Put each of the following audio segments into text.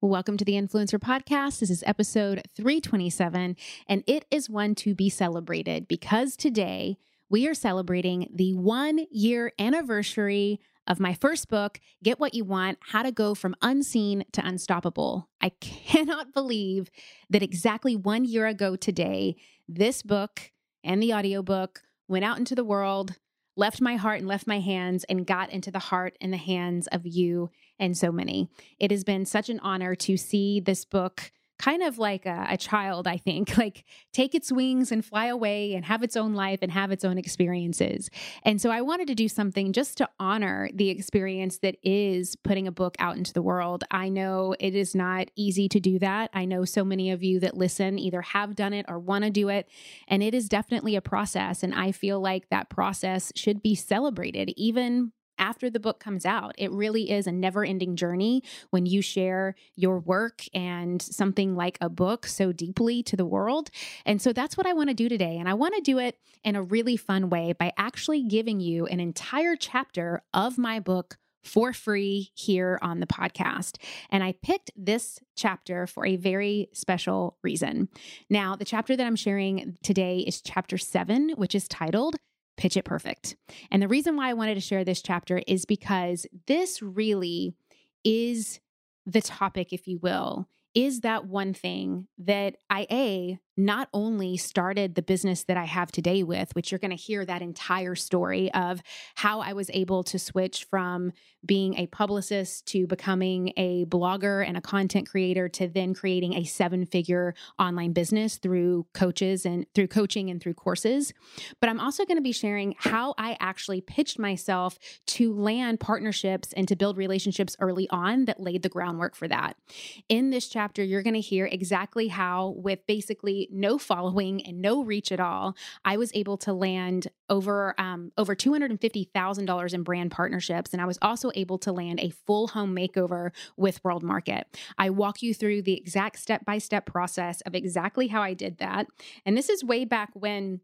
Welcome to the Influencer Podcast. This is episode 327, and it is one to be celebrated because today we are celebrating the one year anniversary of my first book, Get What You Want How to Go From Unseen to Unstoppable. I cannot believe that exactly one year ago today, this book and the audiobook went out into the world, left my heart and left my hands, and got into the heart and the hands of you and so many. It has been such an honor to see this book kind of like a, a, child, I think, like take its wings and fly away and have its own life and have its own experiences. And so I wanted to do something just to honor the experience that is putting a book out into the world. I know it is not easy to do that. I know so many of you that listen either have done it or want to do it. And it is definitely a process. And I feel like that process should be celebrated, even after the book comes out. It really is a never ending journey when you share your work and something like a book so deeply to the world. And so that's what I want to do today. And I want to do it in a really fun way by actually giving you an entire chapter of my book for free here on the podcast. And I picked this chapter for a very special reason. Now, the chapter that I'm sharing today is chapter seven, which is titled Pitch It Perfect. And the reason why I wanted to share this chapter is because this really is the topic, if you will, is that one thing that I A not only started the business that I have today with, which you're going to hear that entire story of how I was able to switch from being a publicist to becoming a blogger and a content creator to then creating a seven figure online business through coaches and through coaching and through courses. But I'm also going to be sharing how I actually pitched myself to land partnerships and to build relationships early on that laid the groundwork for that. In this chapter, you're going to hear exactly how, with basically no following and no reach at all, I was able to land over um, over two hundred and fifty thousand dollars in brand partnerships, and I was also able to land a full home makeover with World Market. I walk you through the exact step by step process of exactly how I did that, and this is way back when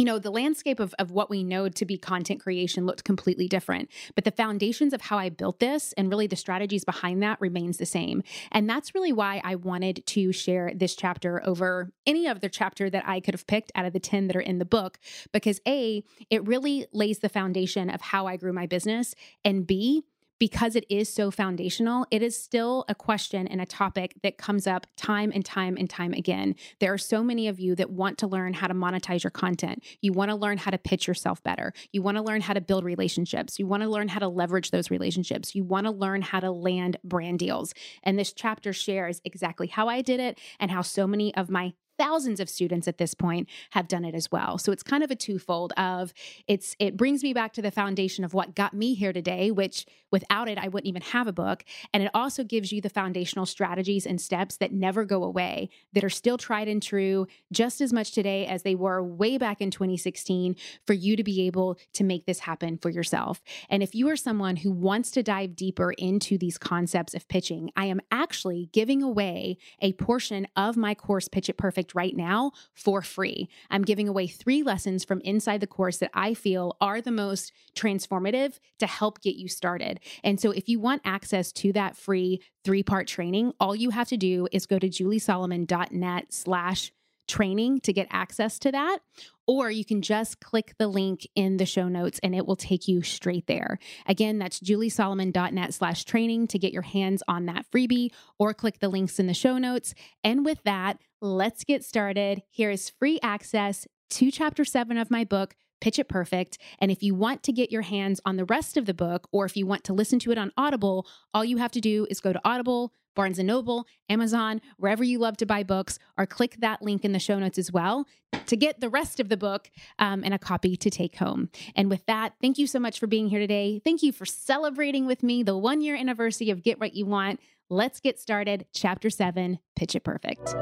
you know, the landscape of, of what we know to be content creation looked completely different. But the foundations of how I built this and really the strategies behind that remains the same. And that's really why I wanted to share this chapter over any other chapter that I could have picked out of the 10 that are in the book. Because A, it really lays the foundation of how I grew my business. And B, because it is so foundational, it is still a question and a topic that comes up time and time and time again. There are so many of you that want to learn how to monetize your content. You want to learn how to pitch yourself better. You want to learn how to build relationships. You want to learn how to leverage those relationships. You want to learn how to land brand deals. And this chapter shares exactly how I did it and how so many of my thousands of students at this point have done it as well. So it's kind of a twofold of it's it brings me back to the foundation of what got me here today, which without it I wouldn't even have a book, and it also gives you the foundational strategies and steps that never go away, that are still tried and true just as much today as they were way back in 2016 for you to be able to make this happen for yourself. And if you are someone who wants to dive deeper into these concepts of pitching, I am actually giving away a portion of my course Pitch It Perfect right now for free. I'm giving away three lessons from inside the course that I feel are the most transformative to help get you started. And so if you want access to that free three part training, all you have to do is go to juliesolomon.net slash training to get access to that. Or you can just click the link in the show notes and it will take you straight there. Again, that's juliesolomon.net slash training to get your hands on that freebie or click the links in the show notes. And with that, let's get started. Here is free access to chapter seven of my book, Pitch It Perfect. And if you want to get your hands on the rest of the book, or if you want to listen to it on Audible, all you have to do is go to Audible, Barnes Noble, Amazon, wherever you love to buy books, or click that link in the show notes as well to get the rest of the book um, and a copy to take home. And with that, thank you so much for being here today. Thank you for celebrating with me the one year anniversary of Get What You Want. Let's get started. Chapter seven Pitch It Perfect.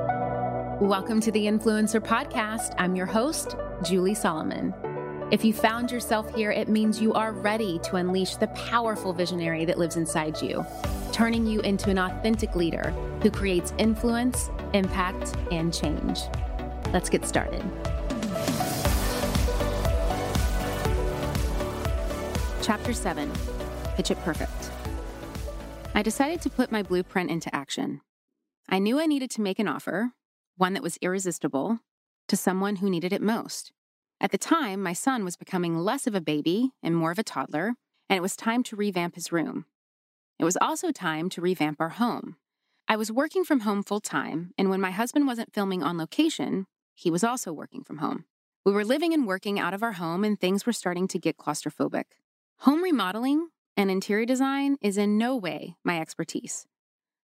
Welcome to the Influencer Podcast. I'm your host, Julie Solomon. If you found yourself here, it means you are ready to unleash the powerful visionary that lives inside you, turning you into an authentic leader who creates influence, impact, and change. Let's get started. Chapter 7 Pitch It Perfect. I decided to put my blueprint into action. I knew I needed to make an offer, one that was irresistible, to someone who needed it most. At the time, my son was becoming less of a baby and more of a toddler, and it was time to revamp his room. It was also time to revamp our home. I was working from home full time, and when my husband wasn't filming on location, he was also working from home. We were living and working out of our home, and things were starting to get claustrophobic. Home remodeling and interior design is in no way my expertise,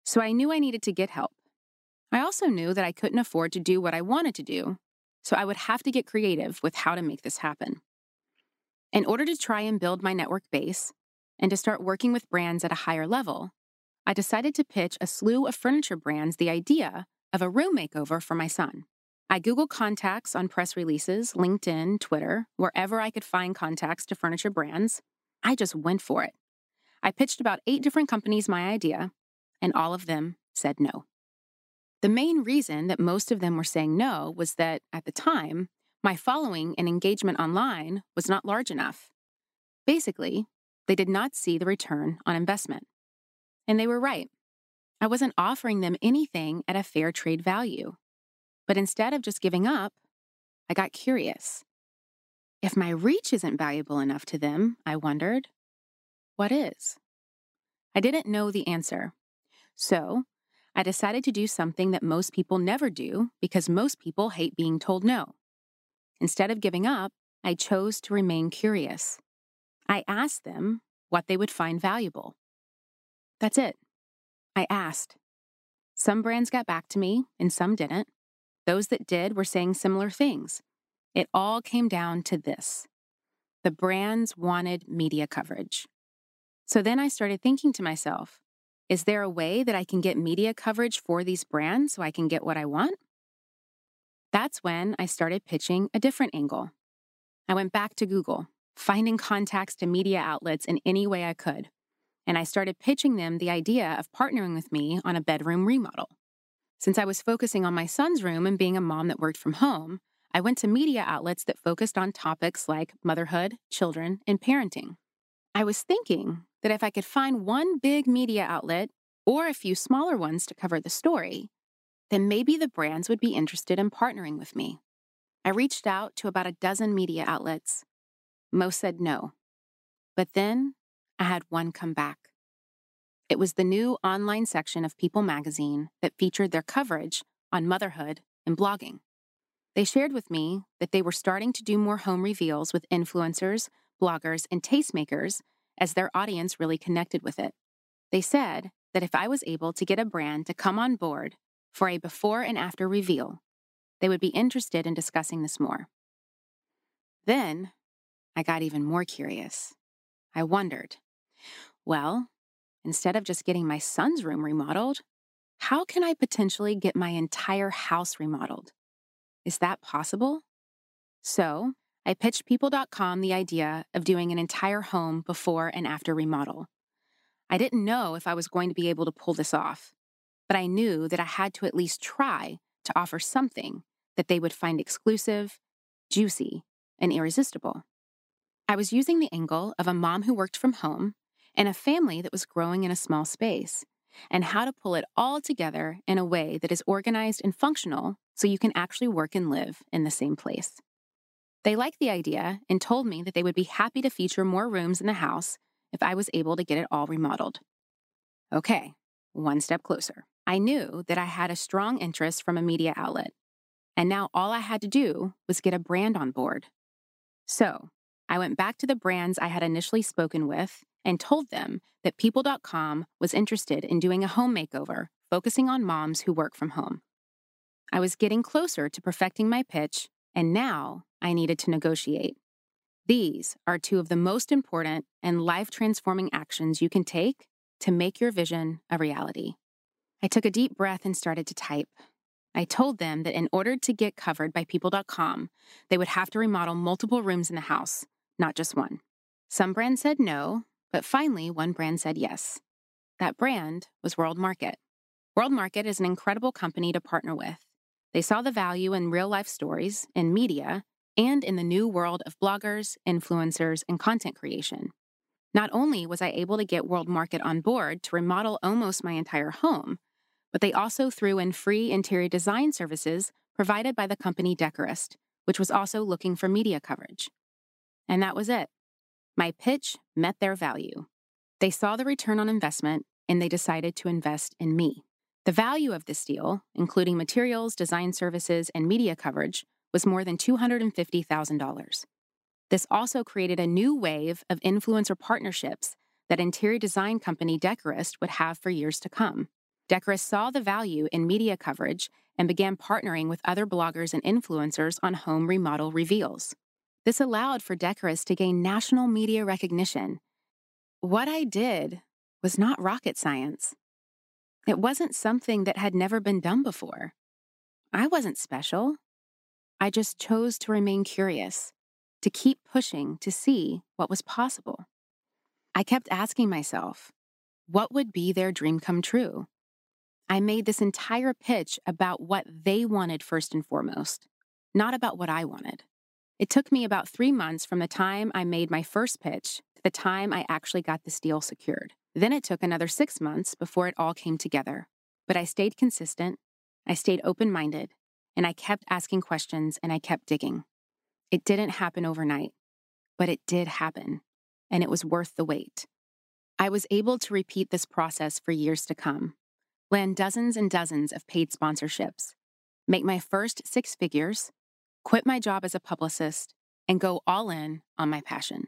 so I knew I needed to get help. I also knew that I couldn't afford to do what I wanted to do, so I would have to get creative with how to make this happen. In order to try and build my network base and to start working with brands at a higher level, I decided to pitch a slew of furniture brands the idea of a room makeover for my son. I Google contacts on press releases, LinkedIn, Twitter, wherever I could find contacts to furniture brands. I just went for it. I pitched about eight different companies my idea, and all of them said no. The main reason that most of them were saying no was that, at the time, my following and engagement online was not large enough. Basically, they did not see the return on investment. And they were right. I wasn't offering them anything at a fair trade value. But instead of just giving up, I got curious. If my reach isn't valuable enough to them, I wondered, what is? I didn't know the answer. So I decided to do something that most people never do because most people hate being told no. Instead of giving up, I chose to remain curious. I asked them what they would find valuable. That's it. I asked. Some brands got back to me and some didn't. Those that did were saying similar things. It all came down to this the brands wanted media coverage. So then I started thinking to myself, is there a way that I can get media coverage for these brands so I can get what I want? That's when I started pitching a different angle. I went back to Google, finding contacts to media outlets in any way I could and I started pitching them the idea of partnering with me on a bedroom remodel. Since I was focusing on my son's room and being a mom that worked from home, I went to media outlets that focused on topics like motherhood, children, and parenting. I was thinking that if I could find one big media outlet or a few smaller ones to cover the story, then maybe the brands would be interested in partnering with me. I reached out to about a dozen media outlets. Most said no. But then I had one come back. It was the new online section of People magazine that featured their coverage on motherhood and blogging. They shared with me that they were starting to do more home reveals with influencers, bloggers, and tastemakers as their audience really connected with it. They said that if I was able to get a brand to come on board for a before and after reveal, they would be interested in discussing this more. Then I got even more curious. I wondered well, instead of just getting my son's room remodeled, how can I potentially get my entire house remodeled? Is that possible? So, I pitched People.com the idea of doing an entire home before and after remodel. I didn't know if I was going to be able to pull this off, but I knew that I had to at least try to offer something that they would find exclusive, juicy, and irresistible. I was using the angle of a mom who worked from home and a family that was growing in a small space, and how to pull it all together in a way that is organized and functional so you can actually work and live in the same place. They liked the idea and told me that they would be happy to feature more rooms in the house if I was able to get it all remodeled. Okay, one step closer. I knew that I had a strong interest from a media outlet, and now all I had to do was get a brand on board. So I went back to the brands I had initially spoken with and told them that People.com was interested in doing a home makeover focusing on moms who work from home. I was getting closer to perfecting my pitch, and now I needed to negotiate. These are two of the most important and life transforming actions you can take to make your vision a reality. I took a deep breath and started to type. I told them that in order to get covered by People.com, they would have to remodel multiple rooms in the house, not just one. Some brands said no, but finally, one brand said yes. That brand was World Market. World Market is an incredible company to partner with. They saw the value in real life stories, in media, and in the new world of bloggers, influencers, and content creation. Not only was I able to get World Market on board to remodel almost my entire home, but they also threw in free interior design services provided by the company Decorist, which was also looking for media coverage. And that was it. My pitch met their value. They saw the return on investment and they decided to invest in me. The value of this deal, including materials, design services, and media coverage, was more than $250,000. This also created a new wave of influencer partnerships that interior design company Decorist would have for years to come. Decorist saw the value in media coverage and began partnering with other bloggers and influencers on home remodel reveals. This allowed for Decorist to gain national media recognition. What I did was not rocket science. It wasn't something that had never been done before. I wasn't special. I just chose to remain curious, to keep pushing to see what was possible. I kept asking myself, what would be their dream come true? I made this entire pitch about what they wanted first and foremost, not about what I wanted. It took me about three months from the time I made my first pitch to the time I actually got this deal secured. Then it took another six months before it all came together. But I stayed consistent, I stayed open minded, and I kept asking questions and I kept digging. It didn't happen overnight, but it did happen, and it was worth the wait. I was able to repeat this process for years to come land dozens and dozens of paid sponsorships, make my first six figures, quit my job as a publicist, and go all in on my passion.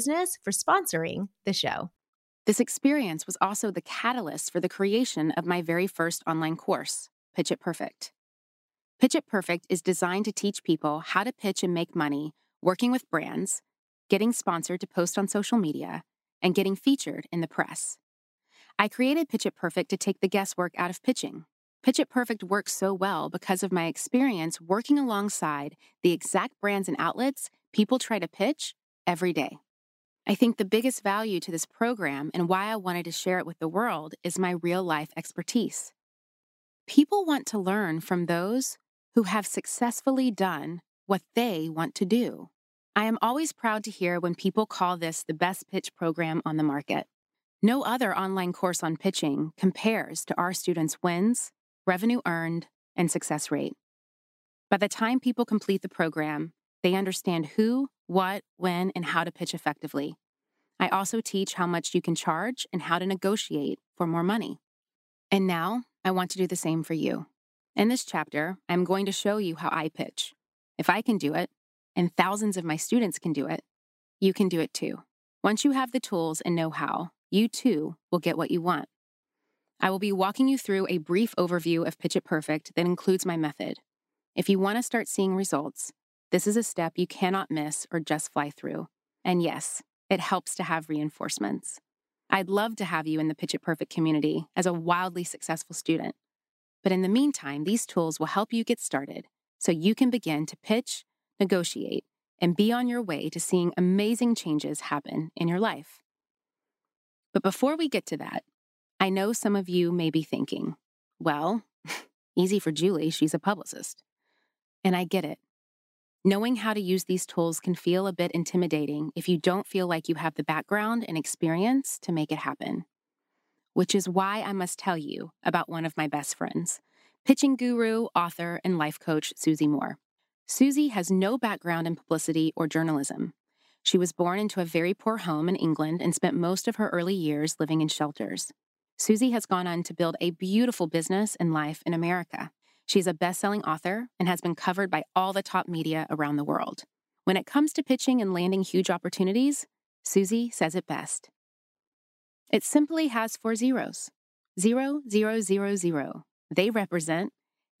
Business for sponsoring the show. This experience was also the catalyst for the creation of my very first online course, Pitch It Perfect. Pitch It Perfect is designed to teach people how to pitch and make money working with brands, getting sponsored to post on social media, and getting featured in the press. I created Pitch It Perfect to take the guesswork out of pitching. Pitch It Perfect works so well because of my experience working alongside the exact brands and outlets people try to pitch every day. I think the biggest value to this program and why I wanted to share it with the world is my real life expertise. People want to learn from those who have successfully done what they want to do. I am always proud to hear when people call this the best pitch program on the market. No other online course on pitching compares to our students' wins, revenue earned, and success rate. By the time people complete the program, they understand who, what, when, and how to pitch effectively. I also teach how much you can charge and how to negotiate for more money. And now I want to do the same for you. In this chapter, I'm going to show you how I pitch. If I can do it, and thousands of my students can do it, you can do it too. Once you have the tools and know how, you too will get what you want. I will be walking you through a brief overview of Pitch It Perfect that includes my method. If you want to start seeing results, this is a step you cannot miss or just fly through. And yes, it helps to have reinforcements. I'd love to have you in the Pitch It Perfect community as a wildly successful student. But in the meantime, these tools will help you get started so you can begin to pitch, negotiate, and be on your way to seeing amazing changes happen in your life. But before we get to that, I know some of you may be thinking, well, easy for Julie, she's a publicist. And I get it. Knowing how to use these tools can feel a bit intimidating if you don't feel like you have the background and experience to make it happen. which is why I must tell you about one of my best friends, pitching guru, author, and life coach Susie Moore. Susie has no background in publicity or journalism. She was born into a very poor home in England and spent most of her early years living in shelters. Susie has gone on to build a beautiful business and life in America. She's a best selling author and has been covered by all the top media around the world. When it comes to pitching and landing huge opportunities, Susie says it best. It simply has four zeros zero, zero, zero, zero. They represent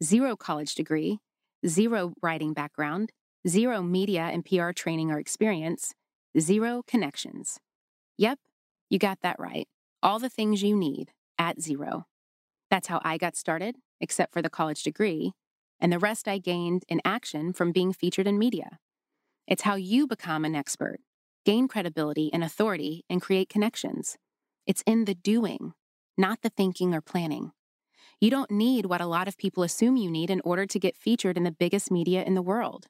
zero college degree, zero writing background, zero media and PR training or experience, zero connections. Yep, you got that right. All the things you need at zero. That's how I got started, except for the college degree, and the rest I gained in action from being featured in media. It's how you become an expert, gain credibility and authority, and create connections. It's in the doing, not the thinking or planning. You don't need what a lot of people assume you need in order to get featured in the biggest media in the world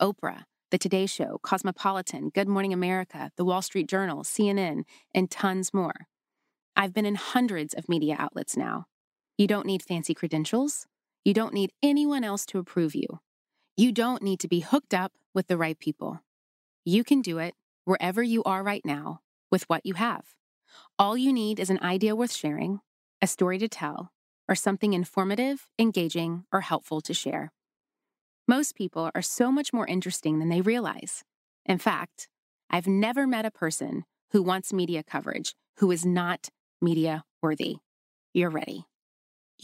Oprah, The Today Show, Cosmopolitan, Good Morning America, The Wall Street Journal, CNN, and tons more. I've been in hundreds of media outlets now. You don't need fancy credentials. You don't need anyone else to approve you. You don't need to be hooked up with the right people. You can do it wherever you are right now with what you have. All you need is an idea worth sharing, a story to tell, or something informative, engaging, or helpful to share. Most people are so much more interesting than they realize. In fact, I've never met a person who wants media coverage who is not media worthy. You're ready.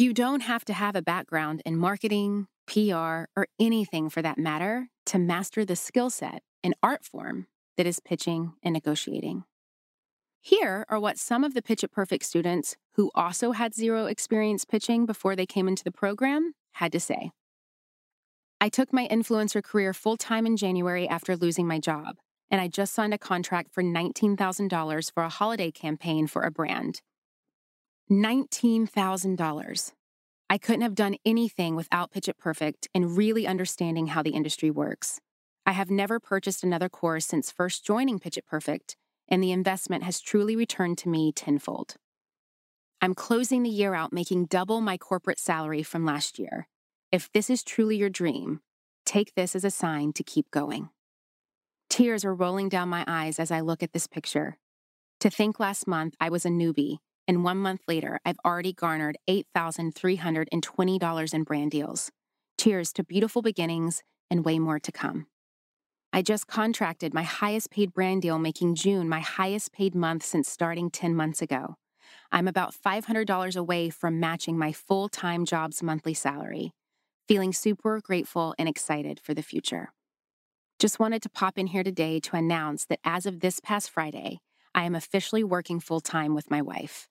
You don't have to have a background in marketing, PR, or anything for that matter to master the skill set and art form that is pitching and negotiating. Here are what some of the Pitch It Perfect students who also had zero experience pitching before they came into the program had to say. I took my influencer career full time in January after losing my job, and I just signed a contract for $19,000 for a holiday campaign for a brand. $19,000. I couldn't have done anything without Pitch It Perfect and really understanding how the industry works. I have never purchased another course since first joining Pitch It Perfect, and the investment has truly returned to me tenfold. I'm closing the year out making double my corporate salary from last year. If this is truly your dream, take this as a sign to keep going. Tears are rolling down my eyes as I look at this picture. To think last month I was a newbie, and one month later I've already garnered $8,320 in brand deals. Cheers to beautiful beginnings and way more to come. I just contracted my highest paid brand deal, making June my highest paid month since starting 10 months ago. I'm about $500 away from matching my full time job's monthly salary. Feeling super grateful and excited for the future. Just wanted to pop in here today to announce that as of this past Friday, I am officially working full time with my wife.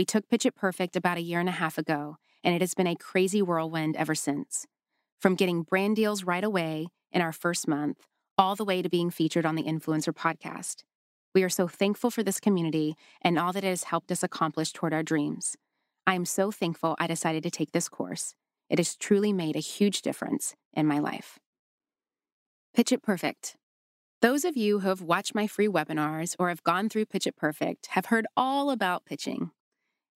We took Pitch It Perfect about a year and a half ago, and it has been a crazy whirlwind ever since. From getting brand deals right away in our first month all the way to being featured on the Influencer podcast. We are so thankful for this community and all that it has helped us accomplish toward our dreams. I am so thankful I decided to take this course. It has truly made a huge difference in my life. Pitch It Perfect. Those of you who have watched my free webinars or have gone through Pitch It Perfect have heard all about pitching.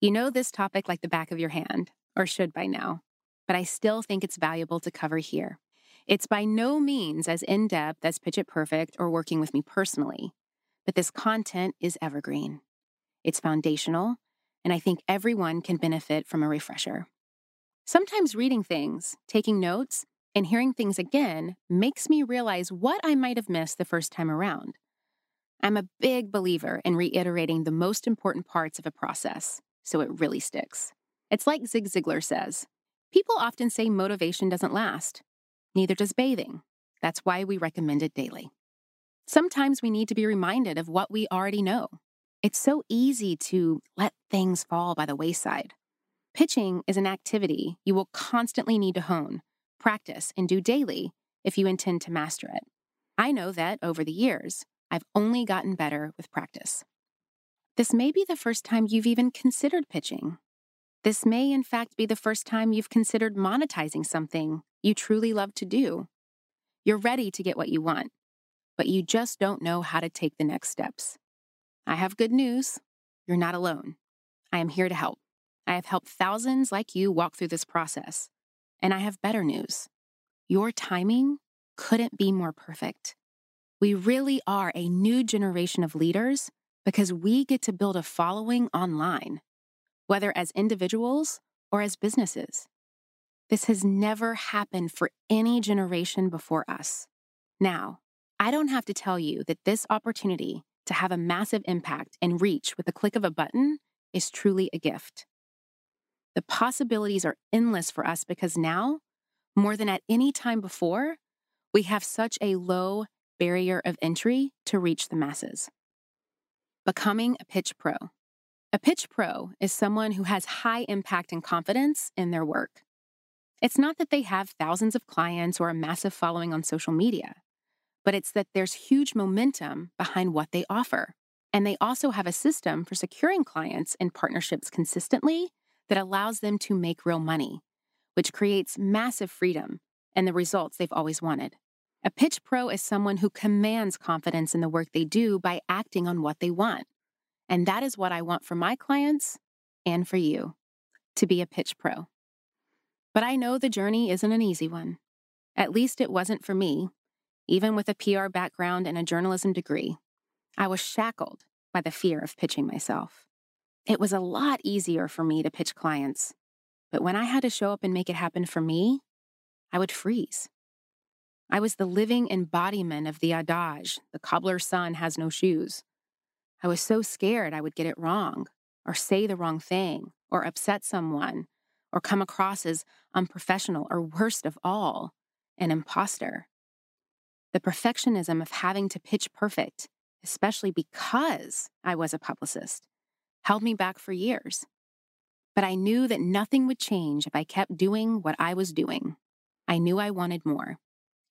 You know this topic like the back of your hand, or should by now, but I still think it's valuable to cover here. It's by no means as in depth as Pitch It Perfect or working with me personally, but this content is evergreen. It's foundational, and I think everyone can benefit from a refresher. Sometimes reading things, taking notes, and hearing things again makes me realize what I might have missed the first time around. I'm a big believer in reiterating the most important parts of a process so it really sticks. It's like Zig Ziglar says people often say motivation doesn't last, Neither does bathing. That's why we recommend it daily. Sometimes we need to be reminded of what we already know. It's so easy to let things fall by the wayside. Pitching is an activity you will constantly need to hone, practice, and do daily if you intend to master it. I know that over the years, I've only gotten better with practice. This may be the first time you've even considered pitching. This may, in fact, be the first time you've considered monetizing something you truly love to do. You're ready to get what you want, but you just don't know how to take the next steps. I have good news you're not alone. I am here to help. I have helped thousands like you walk through this process. And I have better news. Your timing couldn't be more perfect. We really are a new generation of leaders because we get to build a following online, whether as individuals or as businesses. This has never happened for any generation before us. Now, I don't have to tell you that this opportunity to have a massive impact and reach with the click of a button is truly a gift. The possibilities are endless for us because now, more than at any time before, we have such a low barrier of entry to reach the masses. Becoming a pitch pro. A pitch pro is someone who has high impact and confidence in their work. It's not that they have thousands of clients or a massive following on social media, but it's that there's huge momentum behind what they offer. And they also have a system for securing clients and partnerships consistently that allows them to make real money, which creates massive freedom and the results they've always wanted. A pitch pro is someone who commands confidence in the work they do by acting on what they want. And that is what I want for my clients and for you to be a pitch pro. But I know the journey isn't an easy one. At least it wasn't for me, even with a PR background and a journalism degree. I was shackled by the fear of pitching myself. It was a lot easier for me to pitch clients, but when I had to show up and make it happen for me, I would freeze. I was the living embodiment of the adage the cobbler's son has no shoes. I was so scared I would get it wrong, or say the wrong thing, or upset someone, or come across as unprofessional, or worst of all, an imposter. The perfectionism of having to pitch perfect, especially because I was a publicist, held me back for years. But I knew that nothing would change if I kept doing what I was doing. I knew I wanted more,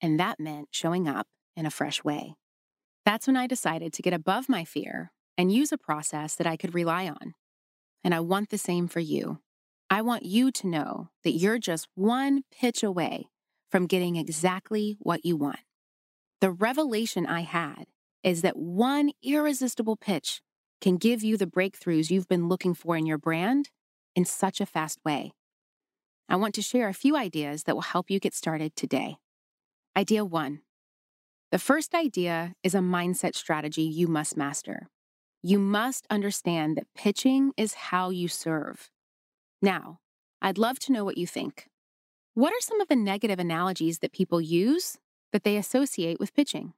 and that meant showing up in a fresh way. That's when I decided to get above my fear and use a process that I could rely on. And I want the same for you. I want you to know that you're just one pitch away from getting exactly what you want. The revelation I had is that one irresistible pitch can give you the breakthroughs you've been looking for in your brand in such a fast way. I want to share a few ideas that will help you get started today. Idea one The first idea is a mindset strategy you must master. You must understand that pitching is how you serve. Now, I'd love to know what you think. What are some of the negative analogies that people use that they associate with pitching?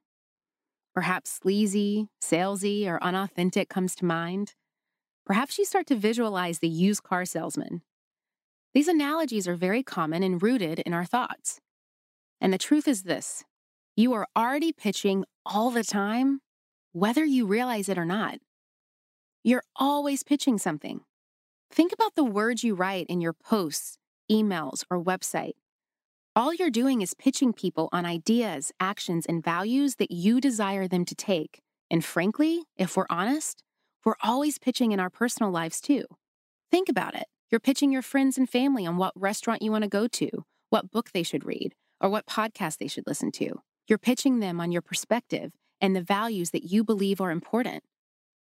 Perhaps sleazy, salesy, or unauthentic comes to mind. Perhaps you start to visualize the used car salesman. These analogies are very common and rooted in our thoughts. And the truth is this you are already pitching all the time, whether you realize it or not. You're always pitching something. Think about the words you write in your posts, emails, or website. All you're doing is pitching people on ideas, actions, and values that you desire them to take. And frankly, if we're honest, we're always pitching in our personal lives too. Think about it. You're pitching your friends and family on what restaurant you want to go to, what book they should read, or what podcast they should listen to. You're pitching them on your perspective and the values that you believe are important.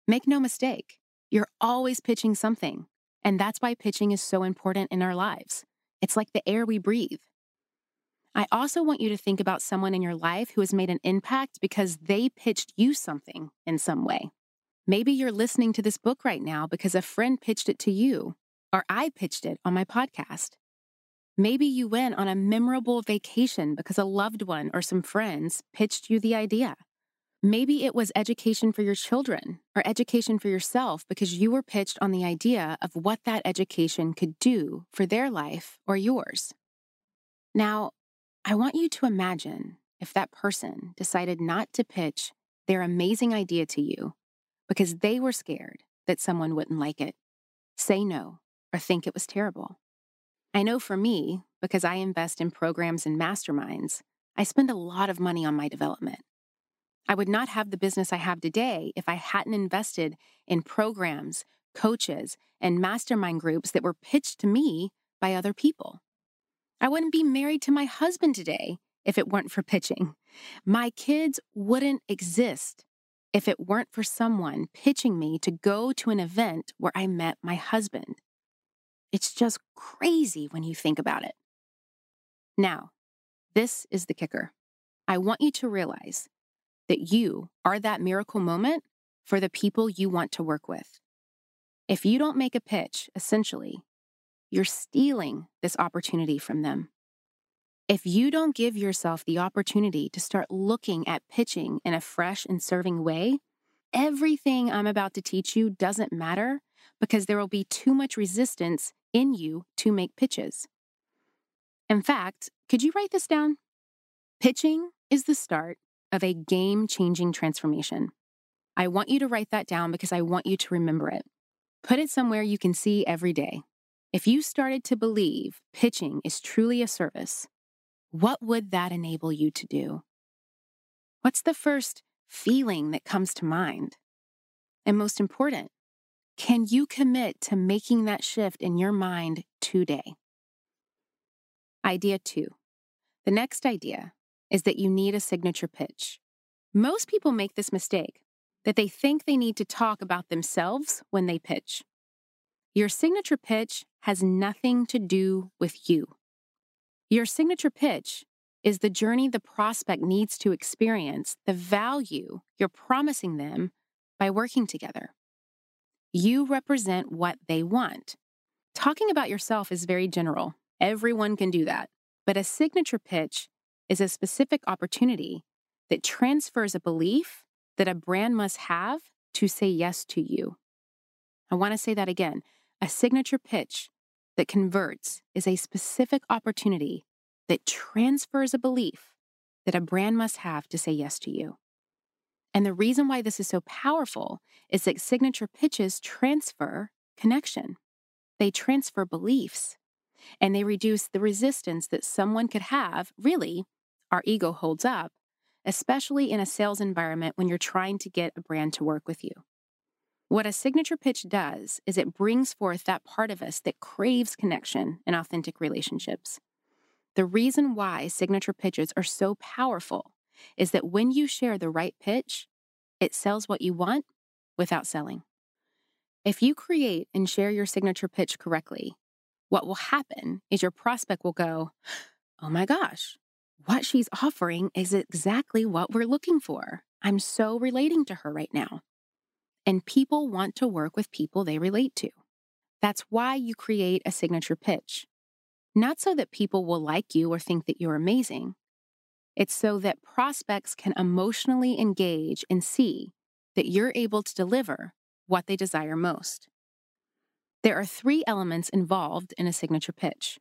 Make no mistake, you're always pitching something. And that's why pitching is so important in our lives. It's like the air we breathe. I also want you to think about someone in your life who has made an impact because they pitched you something in some way. Maybe you're listening to this book right now because a friend pitched it to you, or I pitched it on my podcast. Maybe you went on a memorable vacation because a loved one or some friends pitched you the idea. Maybe it was education for your children or education for yourself because you were pitched on the idea of what that education could do for their life or yours. Now, I want you to imagine if that person decided not to pitch their amazing idea to you because they were scared that someone wouldn't like it, say no, or think it was terrible. I know for me, because I invest in programs and masterminds, I spend a lot of money on my development. I would not have the business I have today if I hadn't invested in programs, coaches, and mastermind groups that were pitched to me by other people. I wouldn't be married to my husband today if it weren't for pitching. My kids wouldn't exist if it weren't for someone pitching me to go to an event where I met my husband. It's just crazy when you think about it. Now, this is the kicker. I want you to realize that you are that miracle moment for the people you want to work with. If you don't make a pitch, essentially, you're stealing this opportunity from them. If you don't give yourself the opportunity to start looking at pitching in a fresh and serving way, everything I'm about to teach you doesn't matter because there will be too much resistance in you to make pitches. In fact, could you write this down? Pitching is the start of a game changing transformation. I want you to write that down because I want you to remember it. Put it somewhere you can see every day. If you started to believe pitching is truly a service, what would that enable you to do? What's the first feeling that comes to mind? And most important, can you commit to making that shift in your mind today? Idea two. The next idea is that you need a signature pitch. Most people make this mistake that they think they need to talk about themselves when they pitch. Your signature pitch has nothing to do with you. Your signature pitch is the journey the prospect needs to experience the value you're promising them by working together. You represent what they want. Talking about yourself is very general. Everyone can do that. But a signature pitch is a specific opportunity that transfers a belief that a brand must have to say yes to you. I want to say that again. A signature pitch that converts is a specific opportunity that transfers a belief that a brand must have to say yes to you. And the reason why this is so powerful is that signature pitches transfer connection. They transfer beliefs and they reduce the resistance that someone could have, really, our ego holds up, especially in a sales environment when you're trying to get a brand to work with you. What a signature pitch does is it brings forth that part of us that craves connection and authentic relationships. The reason why signature pitches are so powerful is that when you share the right pitch, it sells what you want without selling. If you create and share your signature pitch correctly, what will happen is your prospect will go, Oh my gosh, what she's offering is exactly what we're looking for. I'm so relating to her right now. And people want to work with people they relate to. That's why you create a signature pitch. Not so that people will like you or think that you're amazing. It's so that prospects can emotionally engage and see that you're able to deliver what they desire most. There are three elements involved in a signature pitch.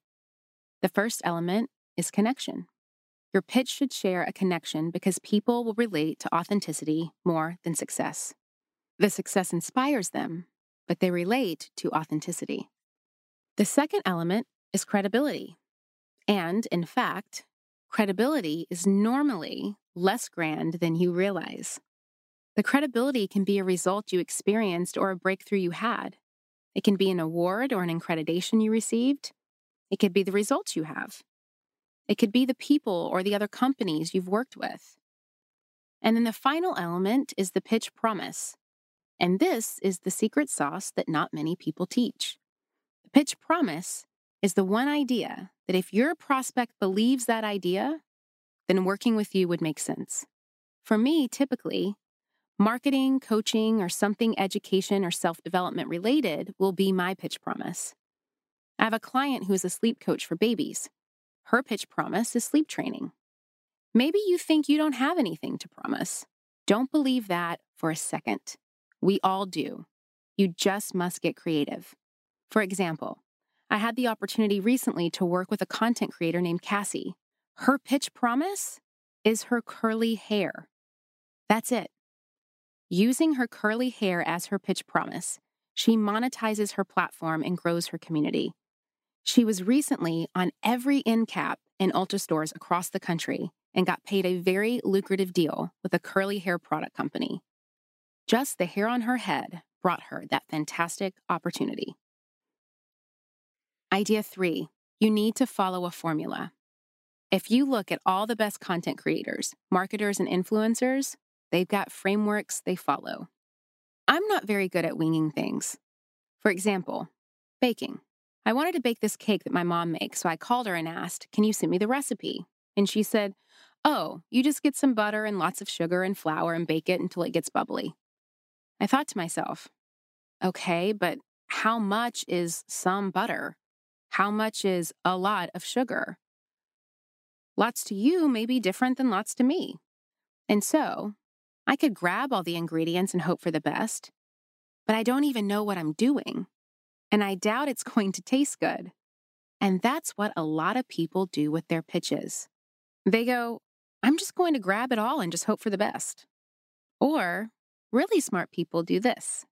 The first element is connection. Your pitch should share a connection because people will relate to authenticity more than success. The success inspires them, but they relate to authenticity. The second element is credibility. And in fact, credibility is normally less grand than you realize. The credibility can be a result you experienced or a breakthrough you had. It can be an award or an accreditation you received. It could be the results you have. It could be the people or the other companies you've worked with. And then the final element is the pitch promise. And this is the secret sauce that not many people teach. The pitch promise is the one idea that if your prospect believes that idea, then working with you would make sense. For me, typically, marketing, coaching, or something education or self development related will be my pitch promise. I have a client who is a sleep coach for babies. Her pitch promise is sleep training. Maybe you think you don't have anything to promise. Don't believe that for a second. We all do. You just must get creative. For example, I had the opportunity recently to work with a content creator named Cassie. Her pitch promise is her curly hair. That's it. Using her curly hair as her pitch promise, she monetizes her platform and grows her community. She was recently on every end cap in Ulta stores across the country and got paid a very lucrative deal with a curly hair product company. Just the hair on her head brought her that fantastic opportunity. Idea three you need to follow a formula. If you look at all the best content creators, marketers, and influencers, they've got frameworks they follow. I'm not very good at winging things. For example, baking. I wanted to bake this cake that my mom makes, so I called her and asked, Can you send me the recipe? And she said, Oh, you just get some butter and lots of sugar and flour and bake it until it gets bubbly. I thought to myself, Okay, but how much is some butter? How much is a lot of sugar? Lots to you may be different than lots to me. And so, I could grab all the ingredients and hope for the best, but I don't even know what I'm doing and I doubt it's going to taste good. And that's what a lot of people do with their pitches. They go, I'm just going to grab it all and just hope for the best. Or really smart people do this.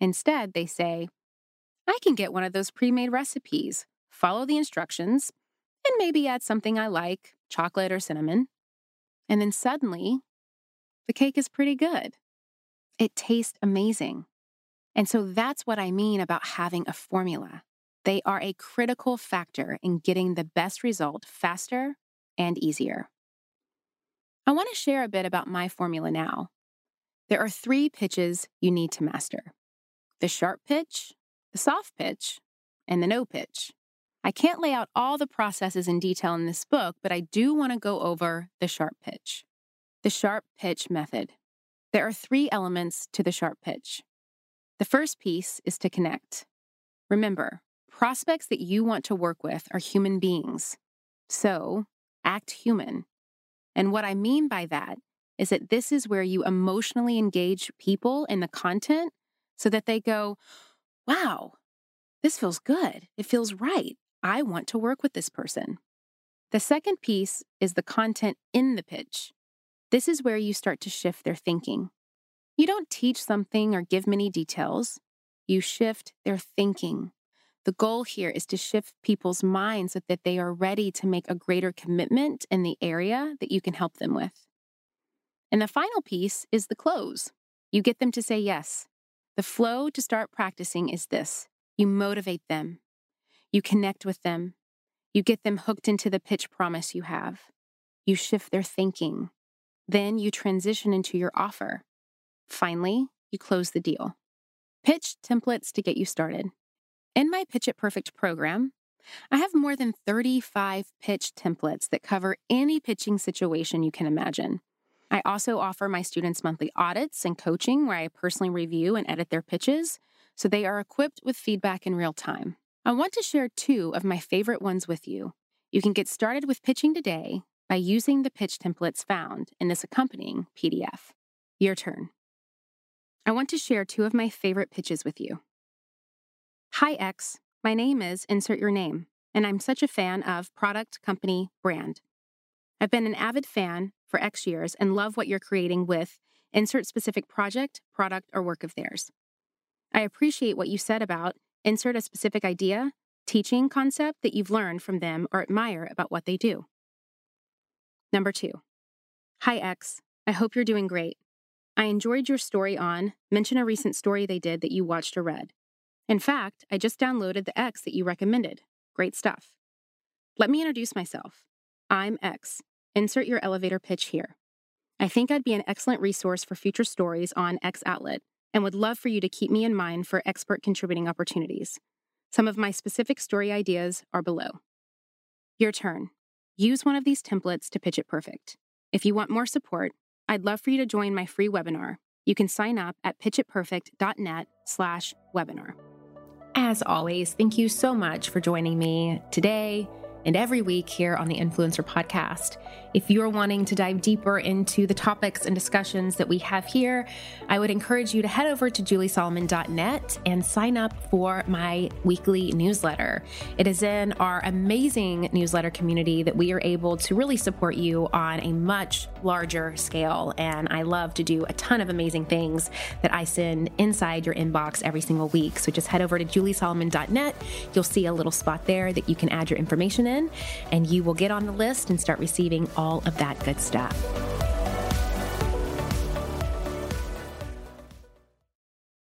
Instead, they say, I can get one of those pre made recipes, follow the instructions, and maybe add something I like, chocolate or cinnamon. And then suddenly, the cake is pretty good. It tastes amazing. And so that's what I mean about having a formula. They are a critical factor in getting the best result faster and easier. I want to share a bit about my formula now. There are three pitches you need to master the sharp pitch, the soft pitch, and the no pitch. I can't lay out all the processes in detail in this book, but I do want to go over the sharp pitch. The sharp pitch method. There are three elements to the sharp pitch the first piece is to connect. Remember, prospects that you want to work with are human beings. So act human. And what I mean by that is that this is where you emotionally engage people in the content so that they go, wow, this feels good. It feels right. I want to work with this person. The second piece is the content in the pitch. This is where you start to shift their thinking. You don't teach something or give many details, you shift their thinking. The goal here is to shift people's minds so that they are ready to make a greater commitment in the area that you can help them with. And the final piece is the close. You get them to say yes. The flow to start practicing is this you motivate them, you connect with them, you get them hooked into the pitch promise you have, you shift their thinking. Then you transition into your offer. Finally, you close the deal. Pitch templates to get you started. In my Pitch It Perfect program, I have more than 35 pitch templates that cover any pitching situation you can imagine. I also offer my students monthly audits and coaching where I personally review and edit their pitches so they are equipped with feedback in real time. I want to share two of my favorite ones with you. You can get started with pitching today by using the pitch templates found in this accompanying PDF. Your turn. I want to share two of my favorite pitches with you. Hi, X. My name is Insert Your Name, and I'm such a fan of product, company, brand. I've been an avid fan for X years and love what you're creating with insert specific project, product, or work of theirs. I appreciate what you said about insert a specific idea, teaching concept that you've learned from them or admire about what they do. Number two. Hi, X. I hope you're doing great. I enjoyed your story on mention a recent story they did that you watched or read. In fact, I just downloaded the X that you recommended. Great stuff. Let me introduce myself. I'm X. Insert your elevator pitch here. I think I'd be an excellent resource for future stories on X Outlet and would love for you to keep me in mind for expert contributing opportunities. Some of my specific story ideas are below. Your turn. Use one of these templates to pitch it perfect. If you want more support, I'd love for you to join my free webinar. You can sign up at pitchitperfect.net slash webinar. As always, thank you so much for joining me today and every week here on the Influencer Podcast. If you're wanting to dive deeper into the topics and discussions that we have here, I would encourage you to head over to juliesolomon.net and sign up for my weekly newsletter. It is in our amazing newsletter community that we are able to really support you on a much larger scale. And I love to do a ton of amazing things that I send inside your inbox every single week. So just head over to juliesolomon.net. You'll see a little spot there that you can add your information in, and you will get on the list and start receiving all of that good stuff.